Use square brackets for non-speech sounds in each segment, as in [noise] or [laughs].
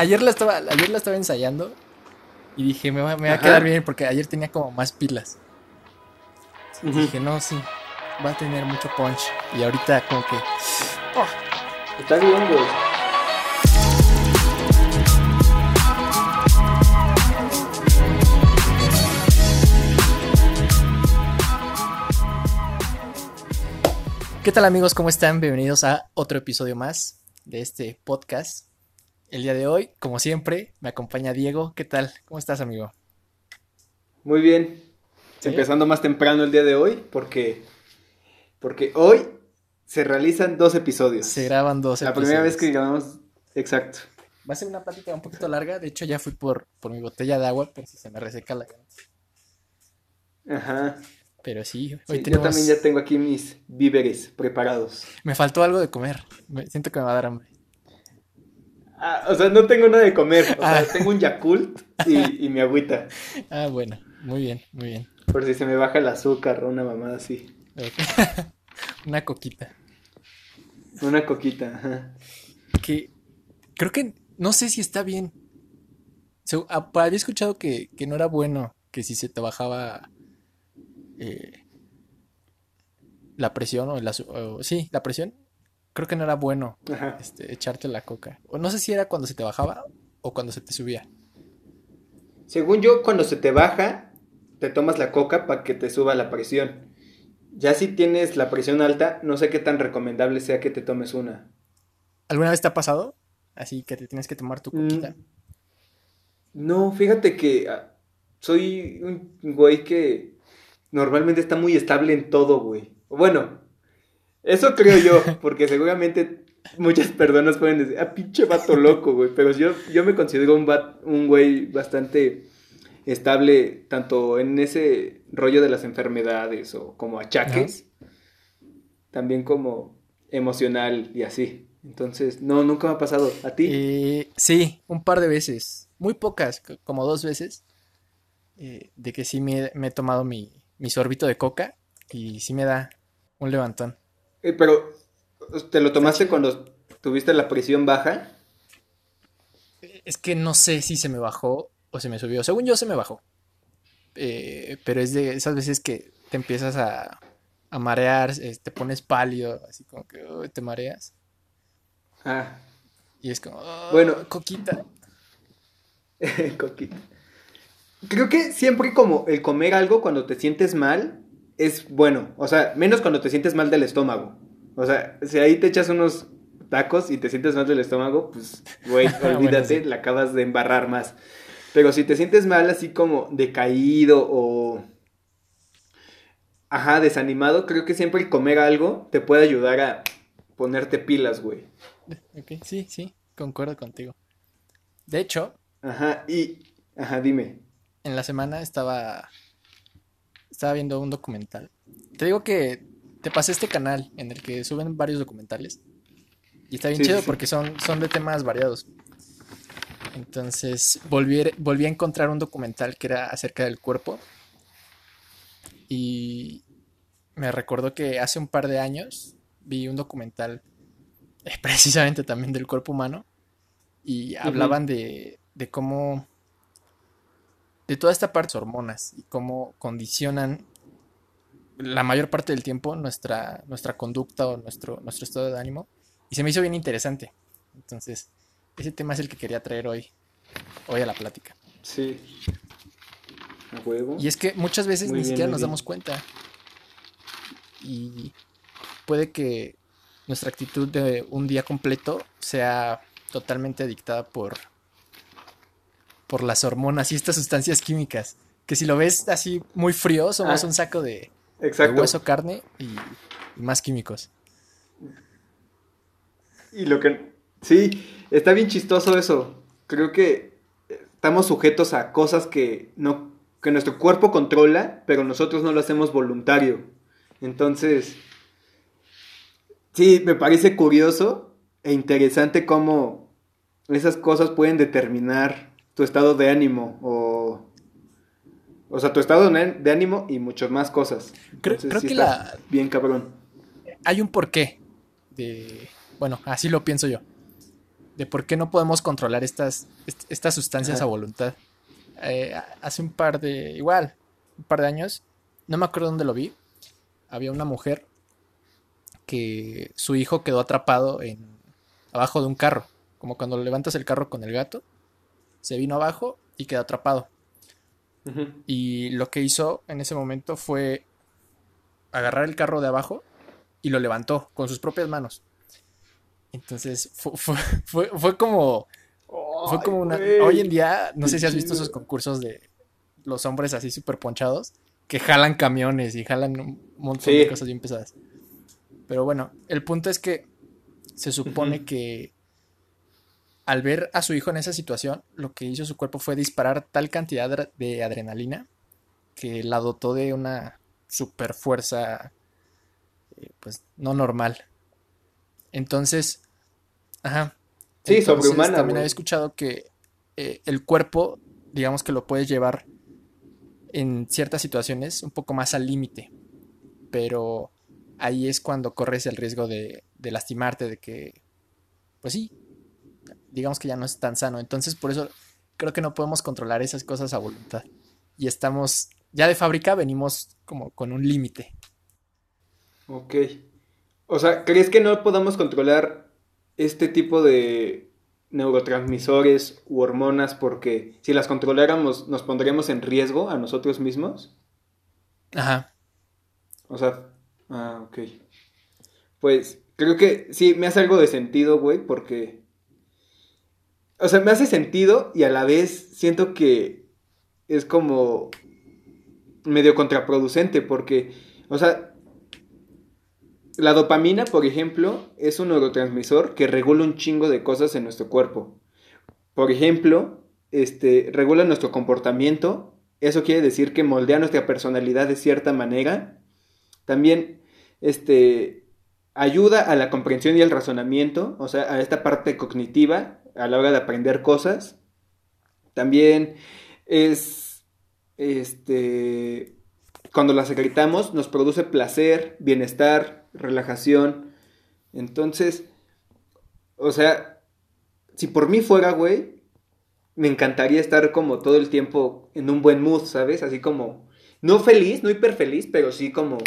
ayer la estaba, ayer la estaba ensayando y dije, me va, me va a quedar bien porque ayer tenía como más pilas. Dije, no, sí, va a tener mucho punch. Y ahorita como que... oh, Está bien, güey. ¿Qué tal amigos? ¿Cómo están? Bienvenidos a otro episodio más de este podcast. El día de hoy, como siempre, me acompaña Diego. ¿Qué tal? ¿Cómo estás, amigo? Muy bien. ¿Sí? Empezando más temprano el día de hoy, porque, porque hoy se realizan dos episodios. Se graban dos La primera vez que grabamos, exacto. Va a ser una plática un poquito larga. De hecho, ya fui por, por mi botella de agua, por si se me reseca la. Ajá. Pero sí, Sí, hoy Yo tenemos... también ya tengo aquí mis víveres preparados. Me faltó algo de comer. Me- siento que me va a dar hambre. Ah, o sea, no tengo nada de comer. O Ah. sea, tengo un Yakult y, y mi agüita. [laughs] Ah, bueno. Muy bien, muy bien. Por si se me baja el azúcar o una mamada así. [laughs] Una coquita. Una coquita, ajá. Que creo que no sé si está bien. Se- ah, había escuchado que, que no era bueno que si se te bajaba eh, la presión o el azu- o- sí, la presión, creo que no era bueno este, echarte la coca. O no sé si era cuando se te bajaba o cuando se te subía. Según yo, cuando se te baja, te tomas la coca para que te suba la presión. Ya si tienes la presión alta, no sé qué tan recomendable sea que te tomes una. ¿Alguna vez te ha pasado? Así que te tienes que tomar tu Mm. coquita. No, fíjate que ah, soy un güey que normalmente está muy estable en todo, güey. Bueno, eso creo yo, [laughs] porque seguramente muchas personas pueden decir, ah, pinche vato loco, güey. Pero yo, yo me considero un, va- un güey bastante estable, tanto en ese rollo de las enfermedades o como achaques, también como emocional y así. Entonces, no, nunca me ha pasado. ¿A ti? Eh, sí, un par de veces. Muy pocas, como dos veces. eh, de que sí me, me he tomado mi, mi sorbito de coca y sí me da un levantón. Eh, pero, ¿te lo tomaste cuando tuviste la presión baja? Es que no sé si se me bajó o se me subió. Según yo se me bajó. Eh, pero es de esas veces que te empiezas a, a marear, eh, te pones pálido, así como que te mareas. Ah, Y es como, "Oh, Bueno. coquita. [laughs] coquita. Creo que siempre como el comer algo cuando te sientes mal es bueno. O sea, menos cuando te sientes mal del estómago. O sea, si ahí te echas unos tacos y te sientes mal del estómago, pues, güey, [laughs] Bueno, olvídate, sí. la acabas de embarrar más. Pero si te sientes mal así como decaído o... Ajá, desanimado, creo que siempre el comer algo te puede ayudar a ponerte pilas, güey. Ok, sí, sí, concuerdo contigo. De hecho, Ajá, y... Ajá, dime. en la semana estaba estaba viendo un documental. Te digo que te pasé este canal en el que suben varios documentales y está bien Sí, chido sí, porque son son de temas variados. Entonces, volví, a- volví a encontrar un documental que era acerca del cuerpo y me recordó que hace un par de años vi un documental eh, [laughs] precisamente también del cuerpo humano y hablaban de, de cómo de toda esta parte de las hormonas y cómo condicionan la mayor parte del tiempo nuestra, nuestra conducta o nuestro, nuestro estado de ánimo. Y se me hizo bien interesante. Entonces, ese tema es el que quería traer hoy, hoy a la plática. Sí. A huevo. Y es que muchas veces Muy ni bien, siquiera nos bien. damos cuenta. Y puede que nuestra actitud de un día completo sea totalmente dictada por, por las hormonas y estas sustancias químicas. Que si lo ves así muy frío, somos Ah. un saco de, de Exacto. hueso, carne y, y más químicos. Y lo que... Sí, está bien chistoso eso. Creo que estamos sujetos a cosas que, no, que nuestro cuerpo controla, pero nosotros no lo hacemos voluntario. Entonces, sí, me parece curioso e interesante cómo esas cosas pueden determinar tu estado de ánimo o... O sea, tu estado de ánimo y muchas más cosas. Creo- Entonces, creo sí que la- Bien cabrón. Hay un porqué de... Bueno, así lo pienso yo. de por qué no podemos controlar estas, estas sustancias a voluntad. Eh, hace un par de, igual, un par de años, no me acuerdo dónde lo vi, había una mujer que su hijo quedó atrapado en abajo de un carro, como cuando levantas el carro con el gato, se vino abajo y quedó atrapado. Y lo que hizo en ese momento fue agarrar el carro de abajo y lo levantó con sus propias manos. Entonces [laughs] fue, fue, como. Fue como una. Hoy en día, no sé si has visto esos concursos de los hombres así súper ponchados que jalan camiones y jalan un montón de cosas bien pesadas. Pero bueno, el punto es que se supone que al ver a su hijo en esa situación, lo que hizo su cuerpo fue disparar tal cantidad de adrenalina que la dotó de una super fuerza, eh, pues no normal. Entonces, ajá. Sí, sobrehumana. También había escuchado que eh, el cuerpo, digamos que lo puedes llevar en ciertas situaciones un poco más al límite, pero ahí es cuando corres el riesgo de, de lastimarte, de que, pues sí, digamos que ya no es tan sano. Entonces, por eso creo que no podemos controlar esas cosas a voluntad. Y estamos, ya de fábrica venimos como con un límite. Ok. O sea, ¿crees que no podamos controlar este tipo de neurotransmisores u hormonas porque si las controláramos nos pondríamos en riesgo a nosotros mismos? Ajá. O sea, ah, ok. Pues creo que sí, me hace algo de sentido, güey, porque... O sea, me hace sentido y a la vez siento que es como medio contraproducente porque, o sea, la dopamina, por ejemplo, es un neurotransmisor que regula un chingo de cosas en nuestro cuerpo. Por ejemplo, este, regula nuestro comportamiento. Eso quiere decir que moldea nuestra personalidad de cierta manera. También este, ayuda a la comprensión y al razonamiento, o sea, a esta parte cognitiva a la hora de aprender cosas. También es, este, cuando la secretamos, nos produce placer, bienestar, relajación. Entonces, o sea, si por mí fuera, güey, me encantaría estar como todo el tiempo en un buen mood, ¿sabes? Así como, no feliz, no hiper feliz, pero sí como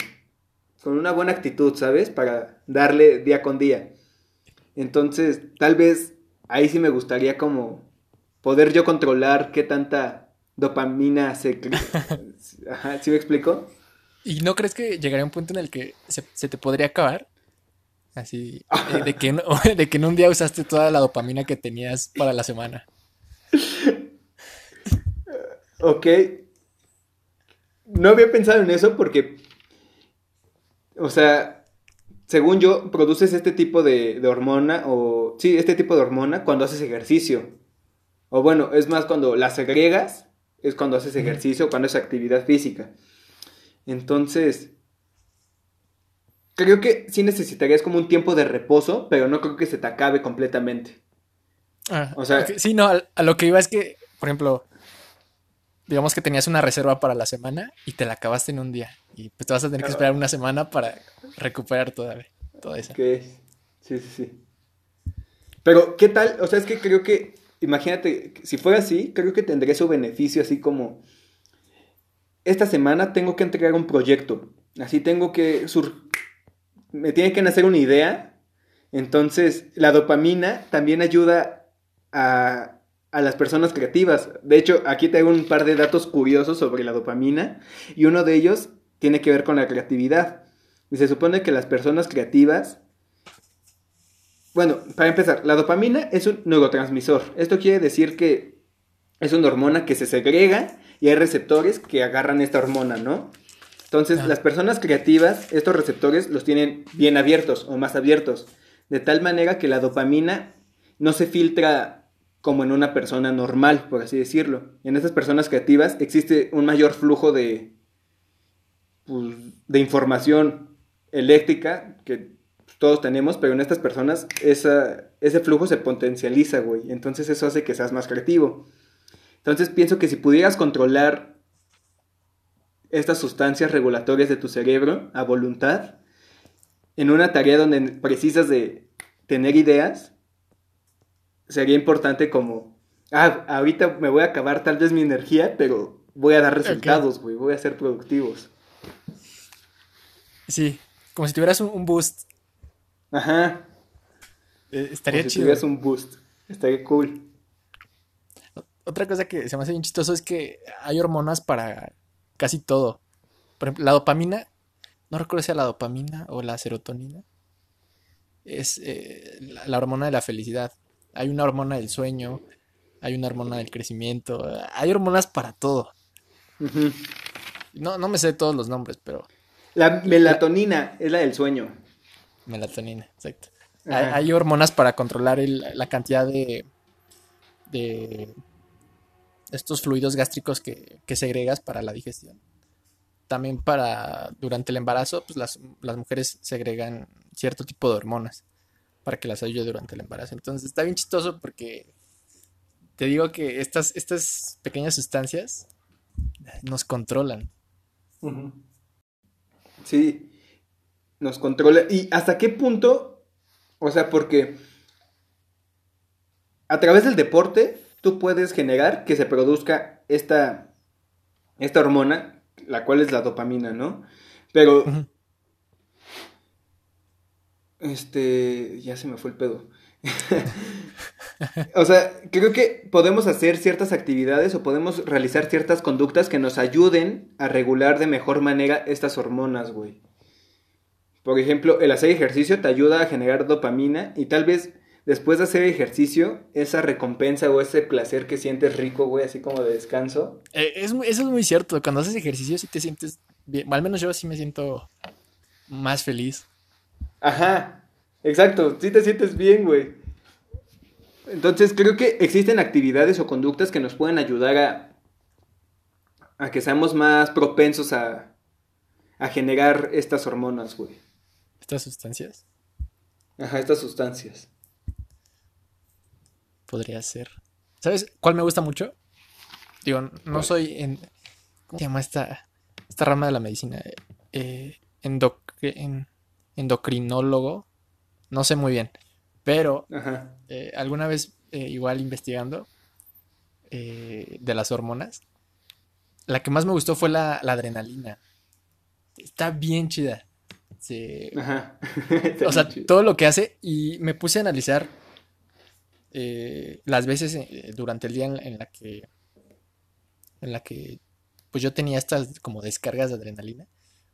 con una buena actitud, ¿sabes? Para darle día con día. Entonces, tal vez ahí sí me gustaría como poder yo controlar qué tanta dopamina se... [laughs] Ajá, ¿sí me explico? ¿Y no crees que llegaría un punto en el que se, te podría acabar? Así, eh, de, que, [laughs] de que en un día usaste toda la dopamina que tenías para la semana. [laughs] Ok. No había pensado en eso porque, o sea, según yo, produces este tipo de, de hormona, o sí, este tipo de hormona cuando haces ejercicio. O bueno, es más cuando la segregas, es cuando haces ejercicio, cuando es actividad física. Entonces, creo que sí necesitarías como un tiempo de reposo, pero no creo que se te acabe completamente. Ah, o sea, sí, no, a, lo que iba es que, por ejemplo, digamos que tenías una reserva para la semana y te la acabaste en un día. Y pues te vas a tener que esperar una semana para recuperar toda, toda esa. Sí, sí, sí. Pero, ¿qué tal? O sea, es que creo que, imagínate, si fuera así, creo que tendría su beneficio así como esta semana tengo que entregar un proyecto. Así tengo que... Me tiene que nacer una idea. Entonces, la dopamina también ayuda a, a las personas creativas. De hecho, aquí tengo un par de datos curiosos sobre la dopamina. Y uno de ellos tiene que ver con la creatividad. Y se supone que las personas creativas... Bueno, para empezar, la dopamina es un neurotransmisor. Esto quiere decir que es una hormona que se segrega y hay receptores que agarran esta hormona, ¿no? Entonces, las personas creativas, estos receptores los tienen bien abiertos o más abiertos, de tal manera que la dopamina no se filtra como en una persona normal, por así decirlo. En estas personas creativas existe un mayor flujo de, pues, de información eléctrica que todos tenemos, pero en estas personas ese flujo se potencializa, güey. Entonces eso hace que seas más creativo. Entonces pienso que si pudieras controlar estas sustancias regulatorias de tu cerebro a voluntad, en una tarea donde precisas de tener ideas, sería importante como, ah, ahorita me voy a acabar tal vez mi energía, pero voy a dar resultados, güey, voy a ser productivos. Sí, como si tuvieras un, boost. Ajá. Eh, estaría como Si tuvieras un boost, estaría cool. Otra cosa que se me hace bien chistoso es que hay hormonas para casi todo. Por ejemplo, la dopamina, no recuerdo si es la dopamina o la serotonina, es eh, la, hormona de la felicidad. Hay una hormona del sueño, hay una hormona del crecimiento, hay hormonas para todo. no, no me sé todos los nombres, pero... La melatonina es la del sueño. Melatonina, exacto. Hay, hormonas para controlar la cantidad de, de estos fluidos gástricos que, segregas para la digestión. También para durante el embarazo, pues las, las, mujeres segregan cierto tipo de hormonas para que las ayude durante el embarazo. Entonces está bien chistoso porque te digo que estas, estas pequeñas sustancias nos controlan. Sí, nos controla. ¿Y hasta qué punto? O sea, porque a través del deporte tú puedes generar que se produzca esta, esta hormona, la cual es la dopamina, ¿no? Pero... Este, ya se me fue el pedo. [laughs] o sea, creo que podemos hacer ciertas actividades o podemos realizar ciertas conductas que nos ayuden a regular de mejor manera estas hormonas, güey. Por ejemplo, el hacer ejercicio te ayuda a generar dopamina y tal vez después de hacer ejercicio, esa recompensa o ese placer que sientes rico, güey, así como de descanso. Eh, eso es muy cierto. Cuando haces ejercicio sí te sientes bien. Al menos yo sí me siento más feliz. Ajá, exacto. Sí te sientes bien, güey. Entonces creo que existen actividades o conductas que nos pueden ayudar a, a que seamos más propensos a, a generar estas hormonas, güey. ¿Estas sustancias? Ajá, estas sustancias podría ser. ¿Sabes cuál me gusta mucho? Digo, no soy en. ¿Cómo se llama esta, esta rama de la medicina? Eh, endocrinólogo. No sé muy bien. Pero eh, alguna vez, eh, igual investigando eh, de las hormonas, la que más me gustó fue la, adrenalina. Está bien chida. Ajá. [laughs] o sea, todo lo que hace. Y me puse a analizar eh, las veces eh, durante el día en, la que en la que pues yo tenía estas como descargas de adrenalina.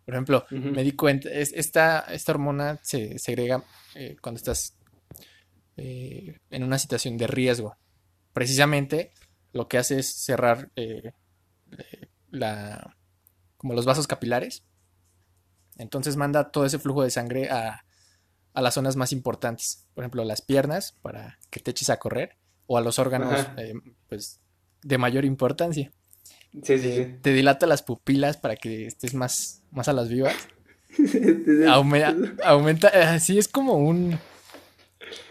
Por ejemplo, me di cuenta, esta, esta hormona se segrega eh, cuando estás en una situación de riesgo. Precisamente lo que hace es cerrar la, como los vasos capilares. Entonces manda todo ese flujo de sangre a, a las zonas más importantes. Por ejemplo, las piernas para que te eches a correr o a los órganos eh, pues, de mayor importancia. Sí, sí, sí. Te dilata las pupilas para que estés más, más a las vivas. [laughs] aumenta, así es como un...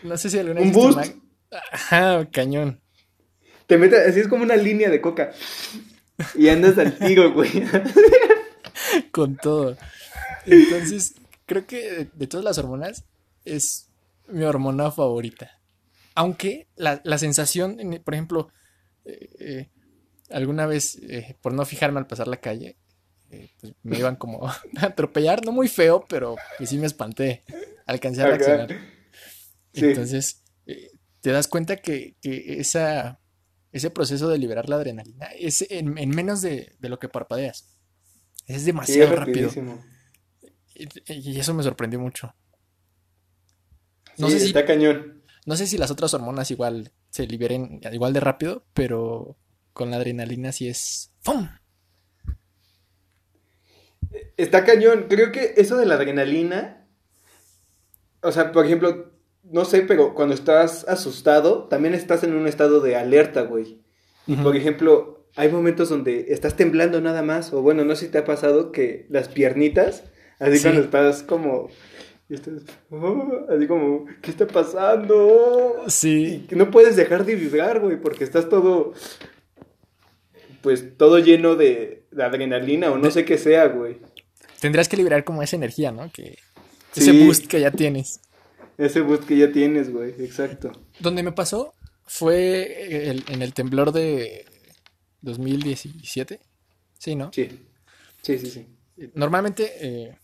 No sé si alguna ¿Un boost? Ajá, cañón. Te mete, así es como una línea de coca. Y andas al tiro, güey. [laughs] Con todo. Entonces, creo que de todas las hormonas es mi hormona favorita. Aunque la, sensación, por ejemplo, eh, eh, alguna vez, eh, por no fijarme al pasar la calle, pues me iban como [laughs] a atropellar, no muy feo, pero sí me espanté. Alcancé a reaccionar. Entonces, te das cuenta que, esa, ese proceso de liberar la adrenalina es en, menos de, lo que parpadeas. Es demasiado rápido. Y, eso me sorprendió mucho. No sé si, está cañón. No sé si las otras hormonas igual se liberen igual de rápido, pero con la adrenalina sí es ¡Fum! Está cañón. Creo que eso de la adrenalina. O sea, por ejemplo, no sé, pero cuando estás asustado, también estás en un estado de alerta, güey. Por ejemplo, hay momentos donde estás temblando nada más, o bueno, no sé si te ha pasado que las piernitas Así cuando estás como. Oh", así como, ¿qué está pasando? Sí. Y no puedes dejar de vibrar, güey, porque estás todo. Pues todo lleno de, adrenalina o no sé qué sea, güey. Tendrás que liberar como esa energía, ¿no? Que. Ese boost que ya tienes. Ese boost que ya tienes, güey, exacto. Donde me pasó Fue en el temblor de 2017. Sí, ¿no? Sí. Sí, sí, sí. Normalmente eh,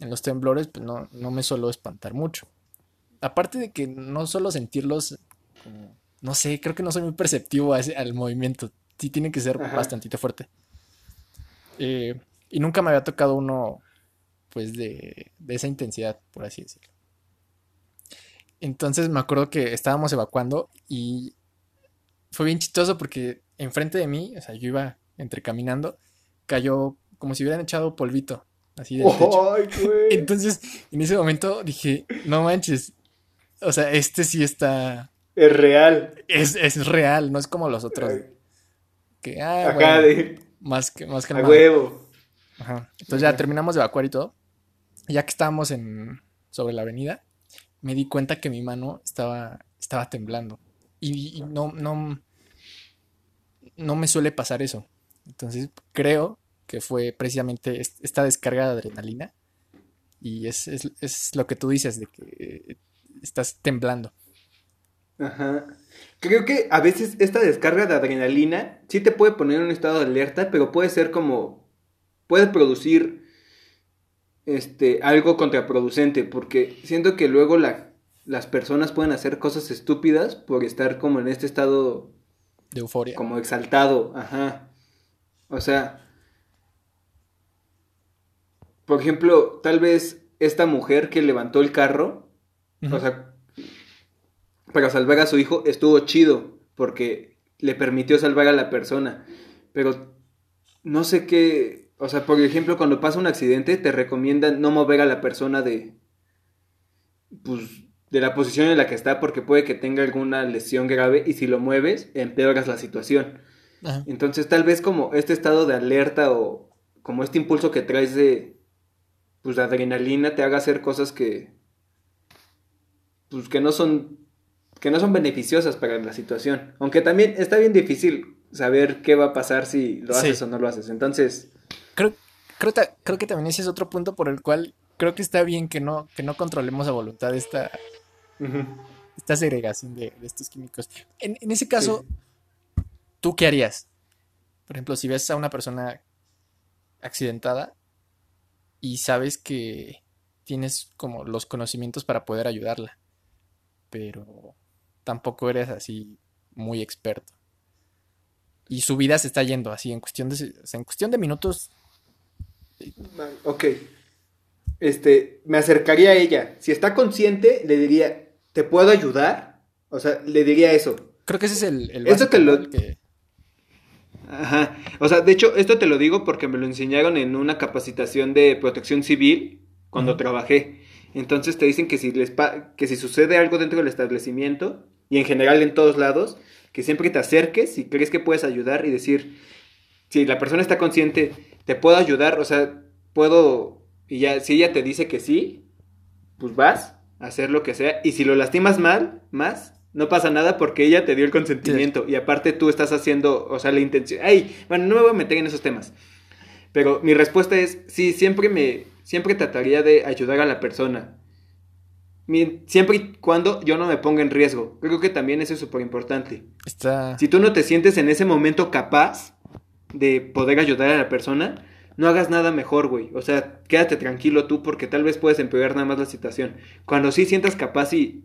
en los temblores pues no, no me suelo espantar mucho. Aparte de que no suelo sentirlos como, no sé, creo que no soy muy perceptivo al movimiento. Sí tiene que ser bastante fuerte. Eh, y nunca me había tocado uno, pues, de, de esa intensidad, por así decirlo. Entonces me acuerdo que estábamos evacuando y fue bien chistoso porque enfrente de mí, o sea, yo iba entre caminando, cayó como si hubieran echado polvito, así del techo. [laughs] Entonces, en ese momento dije, no manches, o sea, este sí está... Es real. Es, es real, no es como los otros. Que, ah, Acá de... Más que, más que A huevo. Ajá. Entonces ya terminamos de evacuar y todo. Ya que estábamos en, sobre la avenida, me di cuenta que mi mano estaba, estaba temblando. Y, y no, no, no me suele pasar eso. Entonces creo que fue precisamente esta descarga de adrenalina. Y es, lo que tú dices, de que estás temblando. Ajá. Creo que a veces esta descarga de adrenalina sí te puede poner en un estado de alerta, pero puede ser como. puede producir este, algo contraproducente, porque siento que luego la, las personas pueden hacer cosas estúpidas por estar como en este estado de euforia. Como exaltado, ajá. O sea, por ejemplo, tal vez esta mujer que levantó el carro, o sea, para salvar a su hijo, estuvo chido, porque le permitió salvar a la persona. Pero no sé qué, o sea, por ejemplo, cuando pasa un accidente, te recomiendan no mover a la persona de, pues, de la posición en la que está porque puede que tenga alguna lesión grave y si lo mueves empeoras la situación. Entonces tal vez como este estado de alerta o como este impulso que traes de pues de adrenalina te haga hacer cosas que pues que no son que no son beneficiosas para la situación. Aunque también está bien difícil saber qué va a pasar si lo haces o no lo haces. Entonces, creo creo, creo que también ese es otro punto por el cual creo que está bien que no que no controlemos a voluntad esta esta segregación de, estos químicos. En, ese caso, ¿tú qué harías? Por ejemplo, si ves a una persona accidentada y sabes que tienes como los conocimientos para poder ayudarla, pero tampoco eres así muy experto. Y su vida se está yendo así en cuestión de, en cuestión de minutos. Ok. Este, me acercaría a ella. Si está consciente, le diría, ¿te puedo ayudar? O sea, le diría eso. Creo que ese es el... el Eso te lo... Ajá. O sea, de hecho, esto te lo digo porque me lo enseñaron en una capacitación de protección civil cuando trabajé. Entonces te dicen que si, les que si sucede algo dentro del establecimiento, y en general en todos lados, que siempre te acerques y crees que puedes ayudar y decir, si la persona está consciente, te puedo ayudar, o sea, puedo, y ya, si ella te dice que sí, pues vas, hacer lo que sea. Y si lo lastimas mal, más, no pasa nada porque ella te dio el consentimiento. Y aparte tú estás haciendo, o sea, la intención. Ay, bueno, no me voy a meter en esos temas. Pero mi respuesta es, sí, siempre me, siempre trataría de ayudar a la persona. Siempre y cuando yo no me ponga en riesgo. Creo que también eso es súper importante. Está... Si tú no te sientes en ese momento capaz de poder ayudar a la persona, no hagas nada mejor, güey. O sea, quédate tranquilo tú porque tal vez puedes empeorar nada más la situación. Cuando sí sientas capaz y,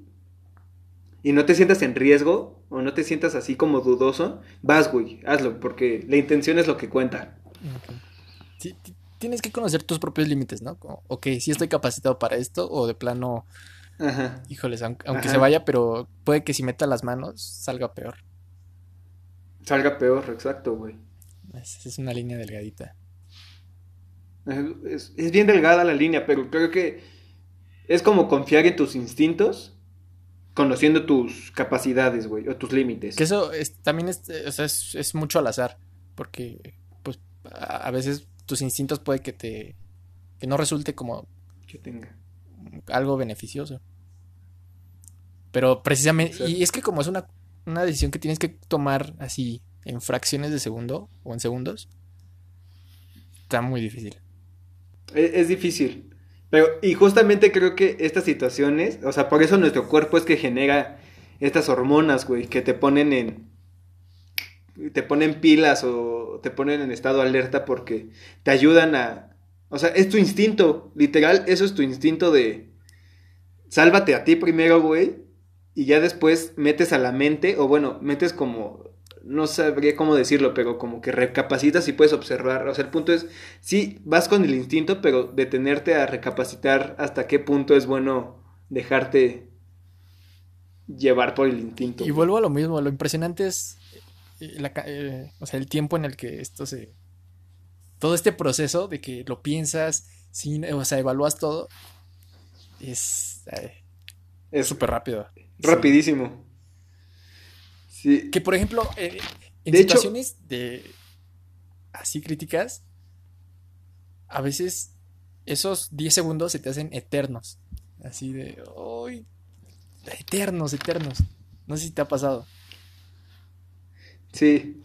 y no te sientas en riesgo o no te sientas así como dudoso, vas, güey, hazlo porque la intención es lo que cuenta. tienes que conocer tus propios límites, ¿no? ok, sí estoy capacitado para esto o de plano... Ajá. Híjoles, aunque, se vaya, pero puede que si meta las manos salga peor. Salga peor, exacto, güey. es una línea delgadita. Es, bien delgada la línea, pero creo que es como confiar en tus instintos, conociendo tus capacidades, güey, o tus límites. Que eso también es, es, mucho al azar, porque pues a veces tus instintos puede que te que no resulte como que tenga algo beneficioso. Pero precisamente, y es que como es una, una decisión que tienes que tomar así en fracciones de segundo o en segundos, está muy difícil. Es, difícil. Pero, y justamente creo que estas situaciones, o sea, por eso nuestro cuerpo es que genera estas hormonas, güey, que te ponen en te ponen pilas o te ponen en estado alerta porque te ayudan a o sea, es tu instinto, literal, eso es tu instinto de sálvate a ti primero, güey, y ya después metes a la mente o bueno, metes como no sabría cómo decirlo, pero como que recapacitas y puedes observar. O sea, el punto es, sí, vas con el instinto, pero detenerte a recapacitar hasta qué punto es bueno dejarte llevar por el instinto. Y vuelvo a lo mismo, lo impresionante es eh, eh, o sea, el tiempo en el que esto se... Todo este proceso de que lo piensas, sin, o sea, evalúas todo, es... Eh, es súper rápido. Rapidísimo. Que por ejemplo, en situaciones de así críticas, a veces esos 10 segundos se te hacen eternos. Así de, ¡ay! Eternos, eternos. No sé si te ha pasado. Sí.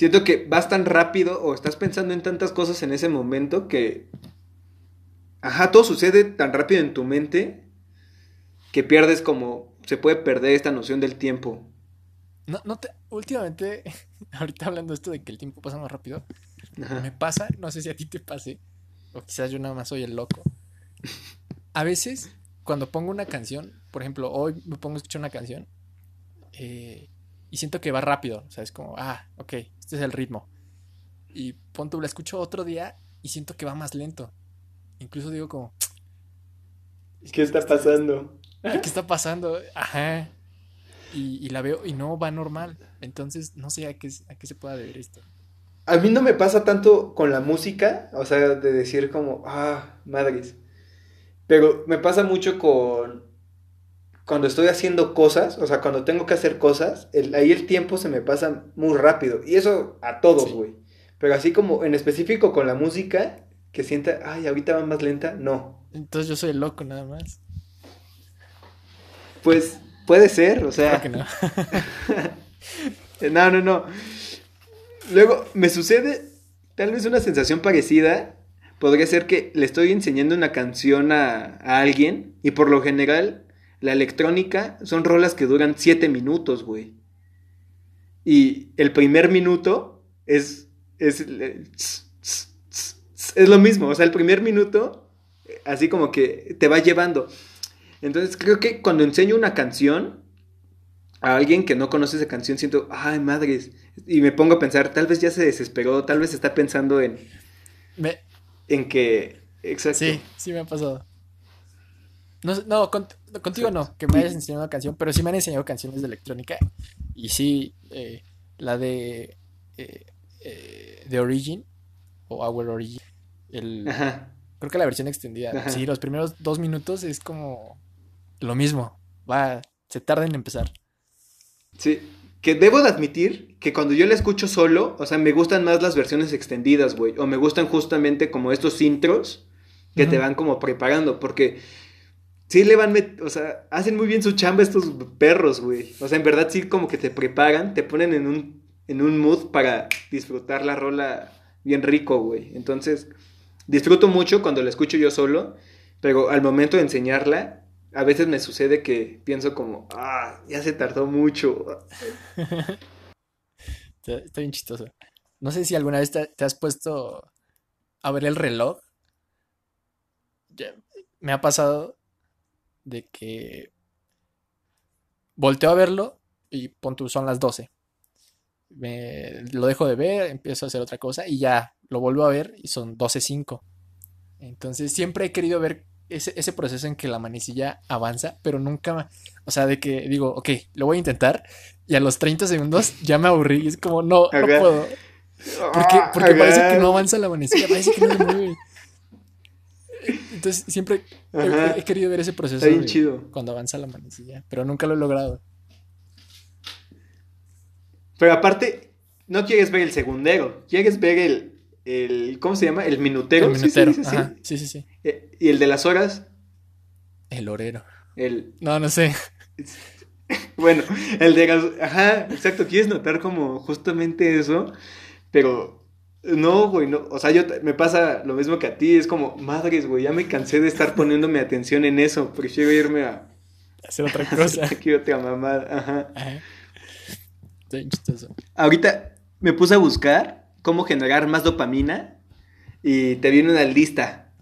Siento que vas tan rápido o estás pensando en tantas cosas en ese momento que... Ajá, todo sucede tan rápido en tu mente que pierdes como... Se puede perder esta noción del tiempo. No, no te, últimamente, [laughs] ahorita hablando esto de que el tiempo pasa más rápido, me pasa, no sé si a ti te pase, o quizás yo nada más soy el loco. A veces, cuando pongo una canción, por ejemplo, hoy me pongo a escuchar una canción, eh, y siento que va rápido, o sea, es como, ah, ok, este es el ritmo. Y ponto, la escucho otro día y siento que va más lento. Incluso digo como... ¿Qué está pasando? ¿Qué está pasando? Ajá y, la veo y no va normal. Entonces, no sé a qué, a qué se pueda deber esto. A mí no me pasa tanto con la música, o sea, de decir como, ah, madres. Pero me pasa mucho con cuando estoy haciendo cosas, o sea, cuando tengo que hacer cosas, ahí el tiempo se me pasa muy rápido. Y eso a todos, güey. Pero así como en específico con la música, que sienta, ay, ahorita va más lenta, no. Entonces yo soy el loco nada más. Pues Puede ser, o sea. no. [laughs] no, no, no. Luego, me sucede tal vez una sensación parecida. Podría ser que le estoy enseñando una canción a, alguien y por lo general la electrónica son rolas que duran 7 minutos, güey. Y el primer minuto es, es, es lo mismo, o sea, el primer minuto así como que te va llevando. Entonces creo que cuando enseño una canción a alguien que no conoce esa canción, siento, ay madres, y me pongo a pensar, tal vez ya se desesperó, tal vez está pensando en... En que... Exacto. Sí, sí me ha pasado. No, contigo no, que me hayas enseñado una canción, pero sí me han enseñado canciones de electrónica. Y sí, eh, la de... Eh, eh, The Origin, o Our Origin, el... Creo que la versión extendida. Sí, los primeros dos minutos es como lo mismo. Va, se tarda en empezar. Sí, que debo de admitir que cuando yo la escucho solo, o sea, me gustan más las versiones extendidas, güey. O me gustan justamente como estos intros que te van como preparando, porque sí le van, o sea, hacen muy bien su chamba estos perros, güey. O sea, en verdad sí como que te preparan, te ponen en un, en un mood para disfrutar la rola bien rico, güey. Entonces, disfruto mucho cuando la escucho yo solo, pero al momento de enseñarla, a veces me sucede que pienso como, ah, ya se tardó mucho. [laughs] Está bien chistoso. No sé si alguna vez te, has puesto a ver el reloj. me ha pasado de que volteo a verlo y punto, son las 12. Me, lo dejo de ver, empiezo a hacer otra cosa y ya lo vuelvo a ver y son 12.05. Entonces siempre he querido ver ese, ese, proceso en que la manecilla avanza, pero nunca, o sea, de que digo, ok, lo voy a intentar, y a los 30 segundos ya me aburrí, y es como, no, no puedo. Porque, porque parece que no avanza la manecilla, parece que no se mueve. Entonces siempre he, querido ver ese proceso cuando avanza la manecilla, pero nunca lo he logrado. Pero aparte, no quieres ver el segundero, quieres ver el, el ¿cómo se llama? El minutero. El minutero. Sí, sí, sí, sí, eh, ¿Y el de las horas? El horero. El... No, no sé. [laughs] bueno, el de las... Ajá, exacto, quieres notar como justamente eso, pero no, güey, no. O sea, yo me pasa lo mismo que a ti, es como, madres, güey, ya me cansé de estar poniéndome atención en eso, prefiero irme a, hacer otra [laughs] cosa. Aquí otra mamada, ajá. Ajá. Está chistoso. Ahorita me puse a buscar cómo generar más dopamina y te viene una lista.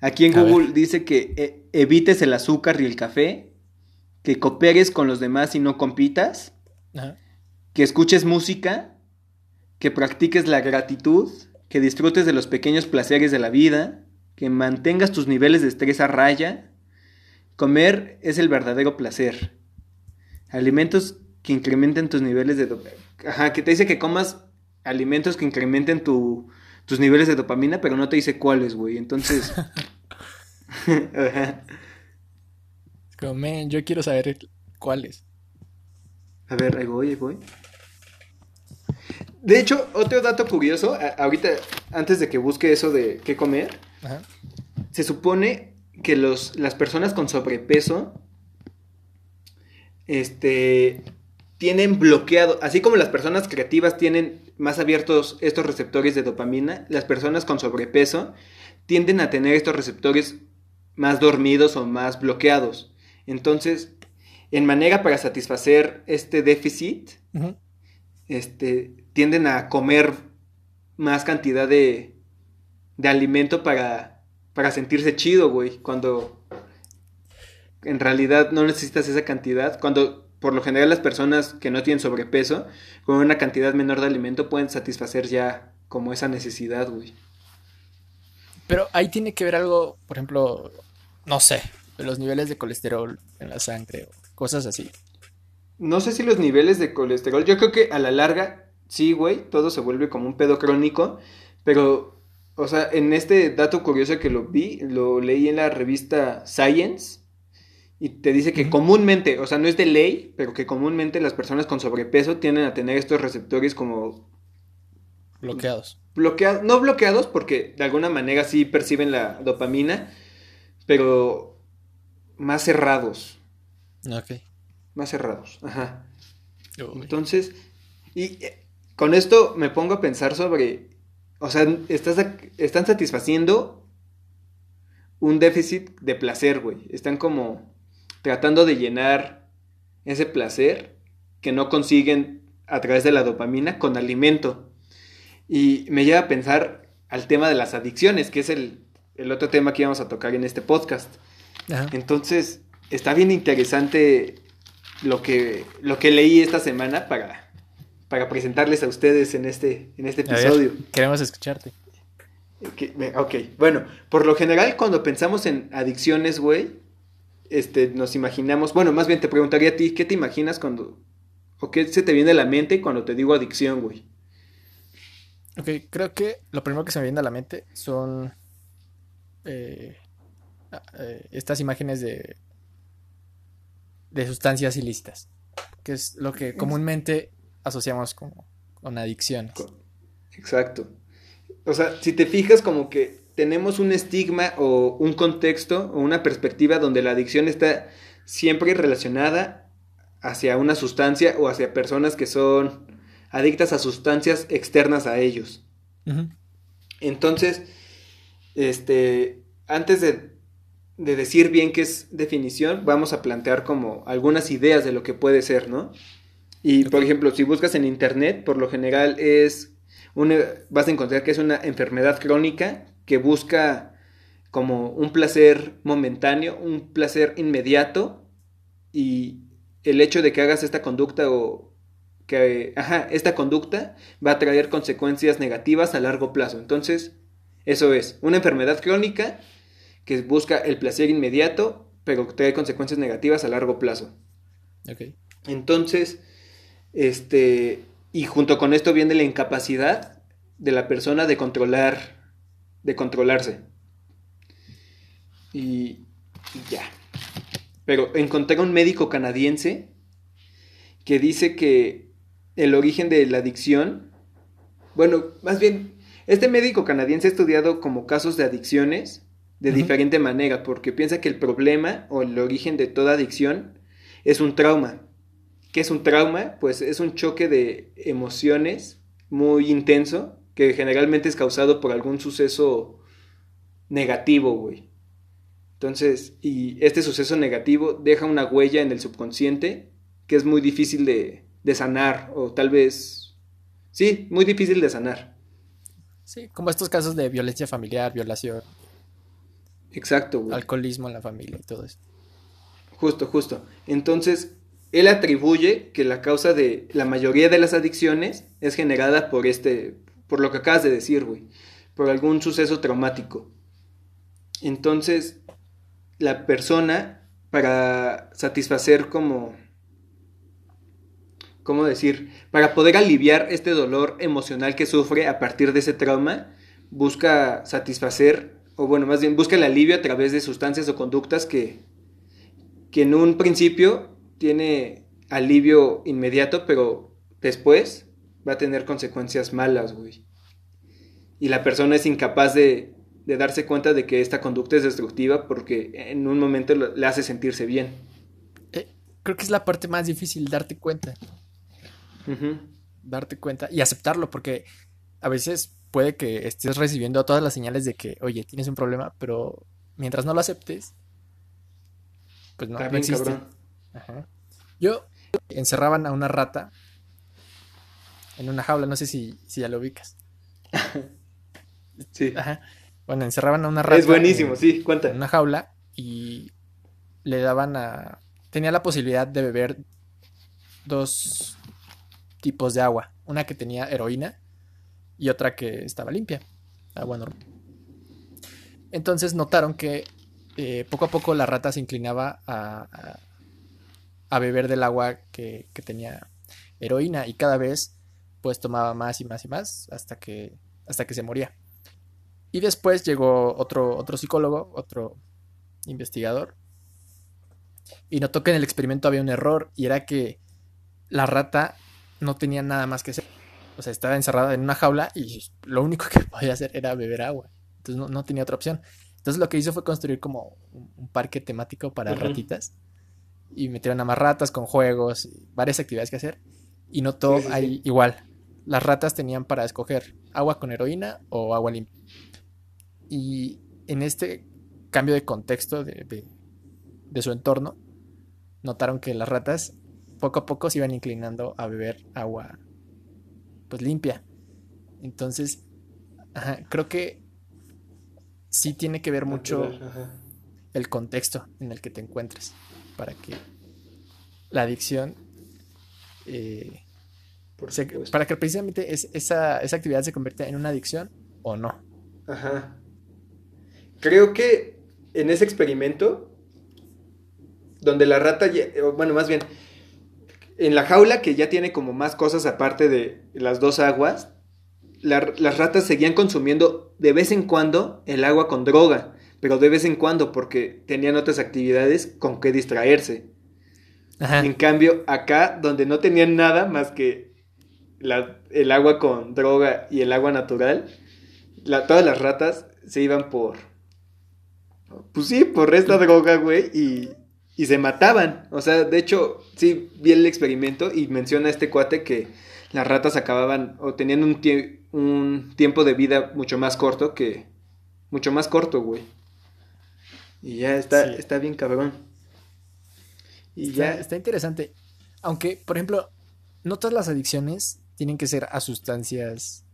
Aquí en A Google dice que eh, evites el azúcar y el café, que cooperes con los demás y no compitas, Ajá. que escuches música, que practiques la gratitud, que disfrutes de los pequeños placeres de la vida, que mantengas tus niveles de estrés a raya. Comer es el verdadero placer. Alimentos que incrementen tus niveles de dopamina. Ajá, que te dice que comas alimentos que incrementen tu- tus niveles de dopamina, pero no te dice cuáles, güey. Entonces... [laughs] [laughs] Ajá. Como, "Men, yo quiero saber cuáles. A ver, ahí voy, ahí voy. De hecho, otro dato curioso, ahorita, antes de que busque eso de qué comer, Ajá. se supone que los, las personas con sobrepeso, este, tienen bloqueado, así como las personas creativas tienen más abiertos estos receptores de dopamina, las personas con sobrepeso tienden a tener estos receptores más dormidos o más bloqueados. Entonces, en manera para satisfacer este déficit, este, tienden a comer más cantidad de, de alimento para, para sentirse chido, güey. Cuando en realidad no necesitas esa cantidad. Cuando por lo general las personas que no tienen sobrepeso, con una cantidad menor de alimento pueden satisfacer ya como esa necesidad, güey. Pero ahí tiene que ver algo, por ejemplo, no sé, los niveles de colesterol en la sangre o cosas así. No sé si los niveles de colesterol, yo creo que a la larga, sí, güey, todo se vuelve como un pedo crónico, pero, o sea, en este dato curioso que lo vi, lo leí en la revista Science, y te dice que comúnmente, o sea, no es de ley, pero que comúnmente las personas con sobrepeso tienden a tener estos receptores como Bloqueados. bloqueados, no bloqueados porque de alguna manera sí perciben la dopamina, pero más cerrados, Ok. más cerrados, ajá. Entonces, y con esto me pongo a pensar sobre, o sea, estás, están satisfaciendo un déficit de placer, güey. Están como tratando de llenar ese placer que no consiguen a través de la dopamina con alimento. Y me lleva a pensar al tema de las adicciones, que es el, el otro tema que íbamos a tocar en este podcast. Ajá. Entonces, está bien interesante lo que, lo que leí esta semana para, para presentarles a ustedes en este, en este ver, episodio. queremos escucharte. Ok, bueno, por lo general cuando pensamos en adicciones, güey, este, nos imaginamos, bueno, más bien te preguntaría a ti, ¿qué te imaginas cuando, o qué se te viene a la mente cuando te digo adicción, güey? Ok, creo que lo primero que se me viene a la mente son eh, ah, eh, estas imágenes de, de sustancias ilícitas, que es lo que comúnmente asociamos como, con adicciones. Exacto. O sea, si te fijas como que tenemos un estigma o un contexto o una perspectiva donde la adicción está siempre relacionada hacia una sustancia o hacia personas que son adictas a sustancias externas a ellos. Entonces, este, antes de, de decir bien qué es definición, vamos a plantear como algunas ideas de lo que puede ser, ¿no? Y, por ejemplo, si buscas en internet, por lo general es una, vas a encontrar que es una enfermedad crónica que busca como un placer momentáneo, un placer inmediato y el hecho de que hagas esta conducta o que, ajá, esta conducta va a traer consecuencias negativas a largo plazo. Entonces, eso es, una enfermedad crónica que busca el placer inmediato, pero trae consecuencias negativas a largo plazo. Ok. Entonces, este, y junto con esto viene la incapacidad de la persona de controlar, de controlarse. Y, y ya. Pero encontré un médico canadiense que dice que el origen de la adicción, bueno, más bien, este médico canadiense ha estudiado como casos de adicciones de diferente manera, porque piensa que el problema o el origen de toda adicción es un trauma. ¿Qué es un trauma? Pues es un choque de emociones muy intenso que generalmente es causado por algún suceso negativo, güey. Entonces, y este suceso negativo deja una huella en el subconsciente que es muy difícil de, de sanar, o tal vez, sí, muy difícil de sanar. Sí, como estos casos de violencia familiar, violación. Exacto, güey. Alcoholismo en la familia y todo eso. Justo, justo. Entonces, él atribuye que la causa de la mayoría de las adicciones es generada por este, por lo que acabas de decir, güey, por algún suceso traumático. Entonces, la persona, para satisfacer como, ¿cómo decir? Para poder aliviar este dolor emocional que sufre a partir de ese trauma, busca satisfacer, o bueno, más bien busca el alivio a través de sustancias o conductas que, que en un principio tiene alivio inmediato, pero después va a tener consecuencias malas, güey. Y la persona es incapaz de, de darse cuenta de que esta conducta es destructiva porque en un momento le hace sentirse bien. Eh, creo que es la parte más difícil, darte cuenta. Darte cuenta y aceptarlo, porque a veces puede que estés recibiendo todas las señales de que, oye, tienes un problema, pero mientras no lo aceptes, pues no, no existe. Yo encerraban a una rata en una jaula, no sé si, si ya lo ubicas. sí. Bueno, encerraban a una rata. Es buenísimo, sí, cuenta. En una jaula y le daban a. Tenía la posibilidad de beber dos tipos de agua. Una que tenía heroína y otra que estaba limpia. Agua normal. Entonces notaron que eh, poco a poco la rata se inclinaba a, a, beber del agua que, que, tenía heroína y cada vez pues tomaba más y más y más hasta que, hasta que se moría. Y después llegó otro, otro psicólogo, otro investigador, y notó que en el experimento había un error y era que la rata no tenía nada más que hacer. O sea, estaba encerrada en una jaula y lo único que [laughs] podía hacer era beber agua. Entonces no, no tenía otra opción. Entonces lo que hizo fue construir como un, parque temático para ratitas. Y metieron a más ratas con juegos, varias actividades que hacer. Y notó ahí igual. Las ratas tenían para escoger agua con heroína o agua limpia. Y en este cambio de contexto de, de, su entorno, notaron que las ratas poco a poco se iban inclinando a beber agua pues limpia. Entonces, creo que sí tiene que ver mucho el contexto en el que te encuentres para que la adicción eh, para que precisamente esa, esa actividad se convierta en una adicción o no. Ajá. Creo que en ese experimento, donde la rata, bueno, más bien, en la jaula que ya tiene como más cosas aparte de las dos aguas, las ratas seguían consumiendo de vez en cuando el agua con droga, pero de vez en cuando porque tenían otras actividades con que distraerse. En cambio, acá, donde no tenían nada más que el agua con droga y el agua natural, todas las ratas se iban por, pues sí, por esta droga, güey, y, y se mataban. O sea, de hecho, sí, vi el experimento y menciona este cuate que las ratas acababan o tenían un, un tiempo de vida mucho más corto que... Mucho más corto, güey. Y ya está, está bien cabrón. Y ya... Está interesante. Aunque, por ejemplo, no todas las adicciones tienen que ser a sustancias...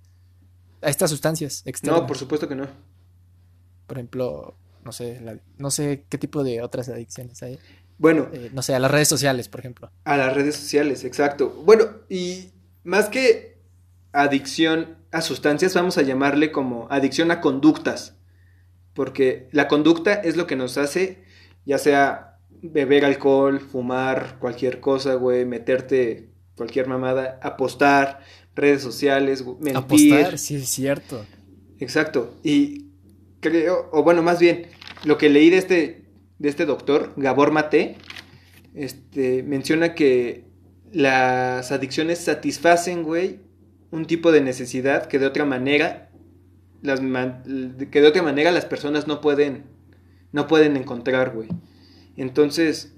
A estas sustancias externas. No, por supuesto que no. Por ejemplo, no sé, no sé qué tipo de otras adicciones hay. Bueno. Eh, no sé, a las redes sociales, por ejemplo. A las redes sociales, exacto. Bueno, y más que adicción a sustancias, vamos a llamarle como adicción a conductas. Porque la conducta es lo que nos hace, ya sea beber alcohol, fumar, cualquier cosa, güey, meterte cualquier mamada, apostar, redes sociales, mentir. Apostar, sí, es cierto. Exacto. Y creo, o bueno, más bien, lo que leí de este, de este doctor, Gabor Mate, este, menciona que las adicciones satisfacen, güey, un tipo de necesidad que de otra manera, las, que de otra manera las personas no pueden, no pueden encontrar, güey. Entonces,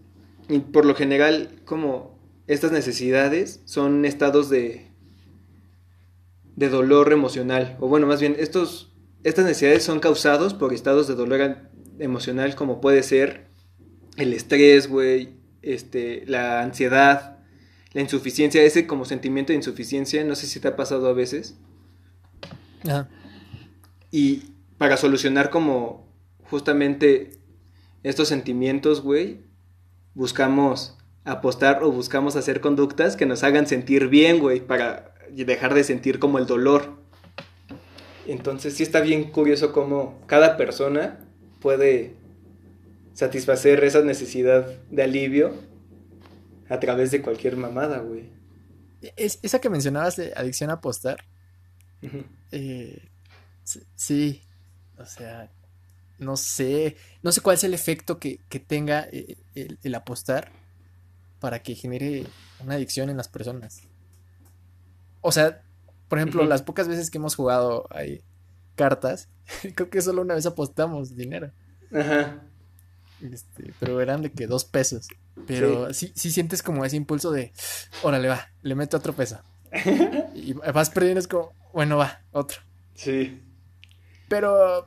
por lo general, como estas necesidades son estados de, de dolor emocional, o bueno, más bien, estos estas necesidades son causados por estados de dolor emocional como puede ser el estrés, güey, este, la ansiedad, la insuficiencia, ese como sentimiento de insuficiencia, no sé si te ha pasado a veces. Ajá. Y para solucionar como justamente estos sentimientos, güey, buscamos apostar o buscamos hacer conductas que nos hagan sentir bien, güey, para dejar de sentir como el dolor. Entonces sí está bien curioso cómo cada persona puede satisfacer esa necesidad de alivio a través de cualquier mamada, güey. Es, esa que mencionabas de adicción a apostar. Eh, sí, o sea, no sé, no sé cuál es el efecto que, tenga eh, el, apostar para que genere una adicción en las personas. O sea, por ejemplo, las pocas veces que hemos jugado ahí cartas, [laughs] creo que solo una vez apostamos dinero. Ajá. Este, pero eran de que dos pesos. Pero sí. sí, sientes como ese impulso de, órale, va, le meto otro peso. [laughs] y vas perdiendo, es como, bueno, va, otro. Sí. Pero,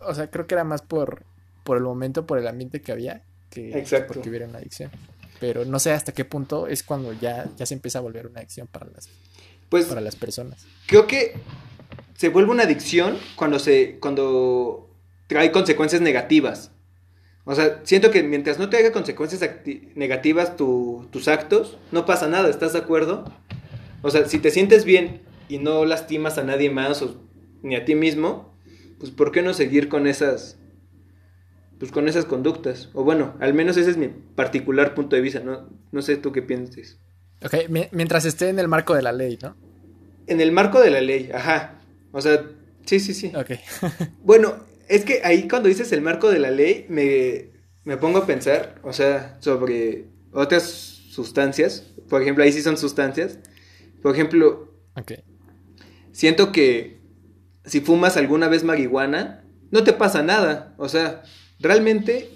o sea, creo que era más por, por el momento, por el ambiente que había, que porque hubiera una adicción. Pero no sé hasta qué punto es cuando ya, ya se empieza a volver una adicción para las, pues, para las personas. Creo que se vuelve una adicción cuando se, cuando trae consecuencias negativas. O sea, siento que mientras no te haga consecuencias negativas tus actos, no pasa nada, ¿estás de acuerdo? O sea, si te sientes bien y no lastimas a nadie más o, ni a ti mismo, pues ¿por qué no seguir con esas pues con esas conductas? O bueno, al menos ese es mi particular punto de vista, no, no sé tú qué piensas. Ok, mientras esté en el marco de la ley, ¿no? En el marco de la ley, ajá. O sea, sí, sí, sí. Ok. [laughs] bueno, es que ahí cuando dices el marco de la ley, me, me pongo a pensar, o sea, sobre otras sustancias. Por ejemplo, ahí sí son sustancias. Por ejemplo, okay. siento que si fumas alguna vez marihuana, no te pasa nada. O sea, realmente,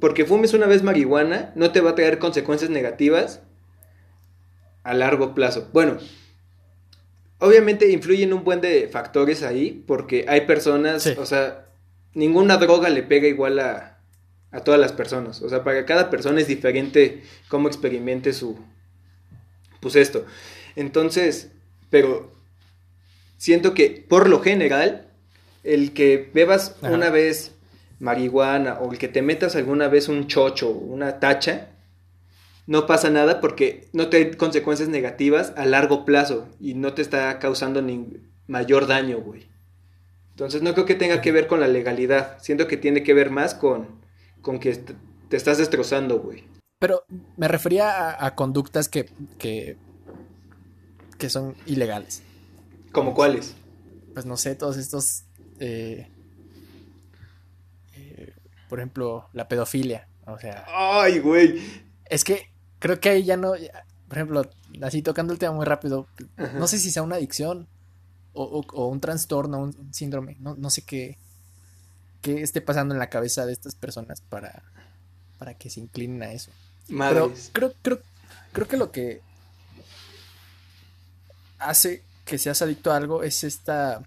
porque fumes una vez marihuana, no te va a traer consecuencias negativas a largo plazo. Bueno, obviamente influyen un buen de factores ahí, porque hay personas, o sea, ninguna droga le pega igual a, a todas las personas. O sea, para cada persona es diferente cómo experimente su, pues esto. Entonces, pero siento que por lo general, el que bebas una vez marihuana o el que te metas alguna vez un chocho o una tacha, no pasa nada porque no te hay consecuencias negativas a largo plazo y no te está causando ni mayor daño, güey. Entonces no creo que tenga que ver con la legalidad, siento que tiene que ver más con, con que te estás destrozando, güey. Pero me refería a, conductas que, que, que, son ilegales. ¿Como cuáles? Pues no sé, todos estos... Eh, eh, por ejemplo, la pedofilia. O sea... Ay, güey. Es que creo que ahí ya no, por ejemplo, así tocando el tema muy rápido, no sé si sea una adicción o, un trastorno, un, síndrome, no, no sé qué, qué esté pasando en la cabeza de estas personas para, para que se inclinen a eso. Pero creo, creo, creo que lo que hace que seas adicto a algo es esta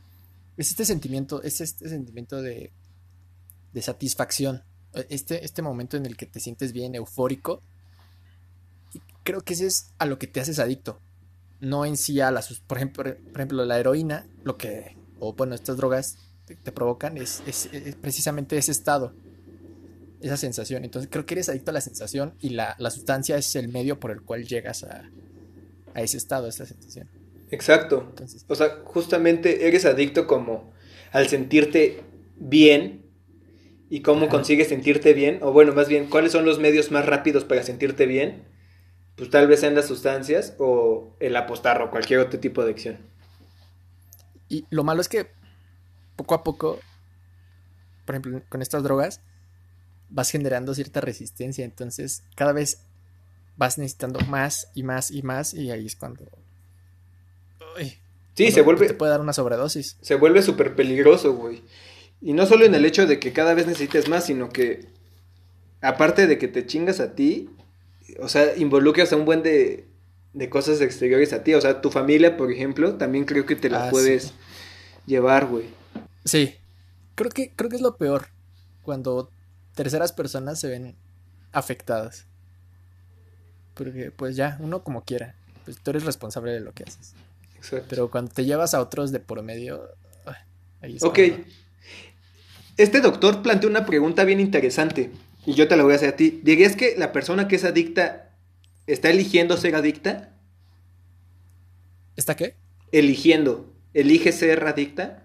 es este sentimiento, es este sentimiento de, de satisfacción. Este, este momento en el que te sientes bien, eufórico, creo que ese es a lo que te haces adicto. No en sí a las, por ejemplo, por ejemplo la heroína, lo que, o bueno, estas drogas te, provocan es, precisamente ese estado, esa sensación. Entonces creo que eres adicto a la sensación y la, sustancia es el medio por el cual llegas a, a ese estado, a esa sensación. Exacto. o sea, justamente eres adicto como al sentirte bien y cómo consigues sentirte bien, o bueno, más bien, cuáles son los medios más rápidos para sentirte bien pues tal vez sean las sustancias o el apostar o cualquier otro tipo de adicción. Y lo malo es que poco a poco, por ejemplo, con estas drogas, vas generando cierta resistencia, entonces cada vez vas necesitando más y más y más y ahí es cuando... sí, se vuelve... Te puede dar una sobredosis. Se vuelve súper peligroso, güey. Y no solo en el hecho de que cada vez necesites más, sino que aparte de que te chingas a ti, o sea, involucras a un buen de, de cosas exteriores a ti. O sea, tu familia, por ejemplo, también creo que te la ah, puedes llevar, güey. Sí, creo que, creo que es lo peor. cuando terceras personas se ven afectadas. Porque pues ya, uno como quiera, pues tú eres responsable de lo que haces. Exacto. Pero cuando te llevas a otros de por medio, ahí está. Ok. Este doctor plantea una pregunta bien interesante y yo te la voy a hacer a ti. ¿Dirías que la persona que es adicta está eligiendo ser adicta? ¿Está qué? Eligiendo. ¿Elige ser adicta?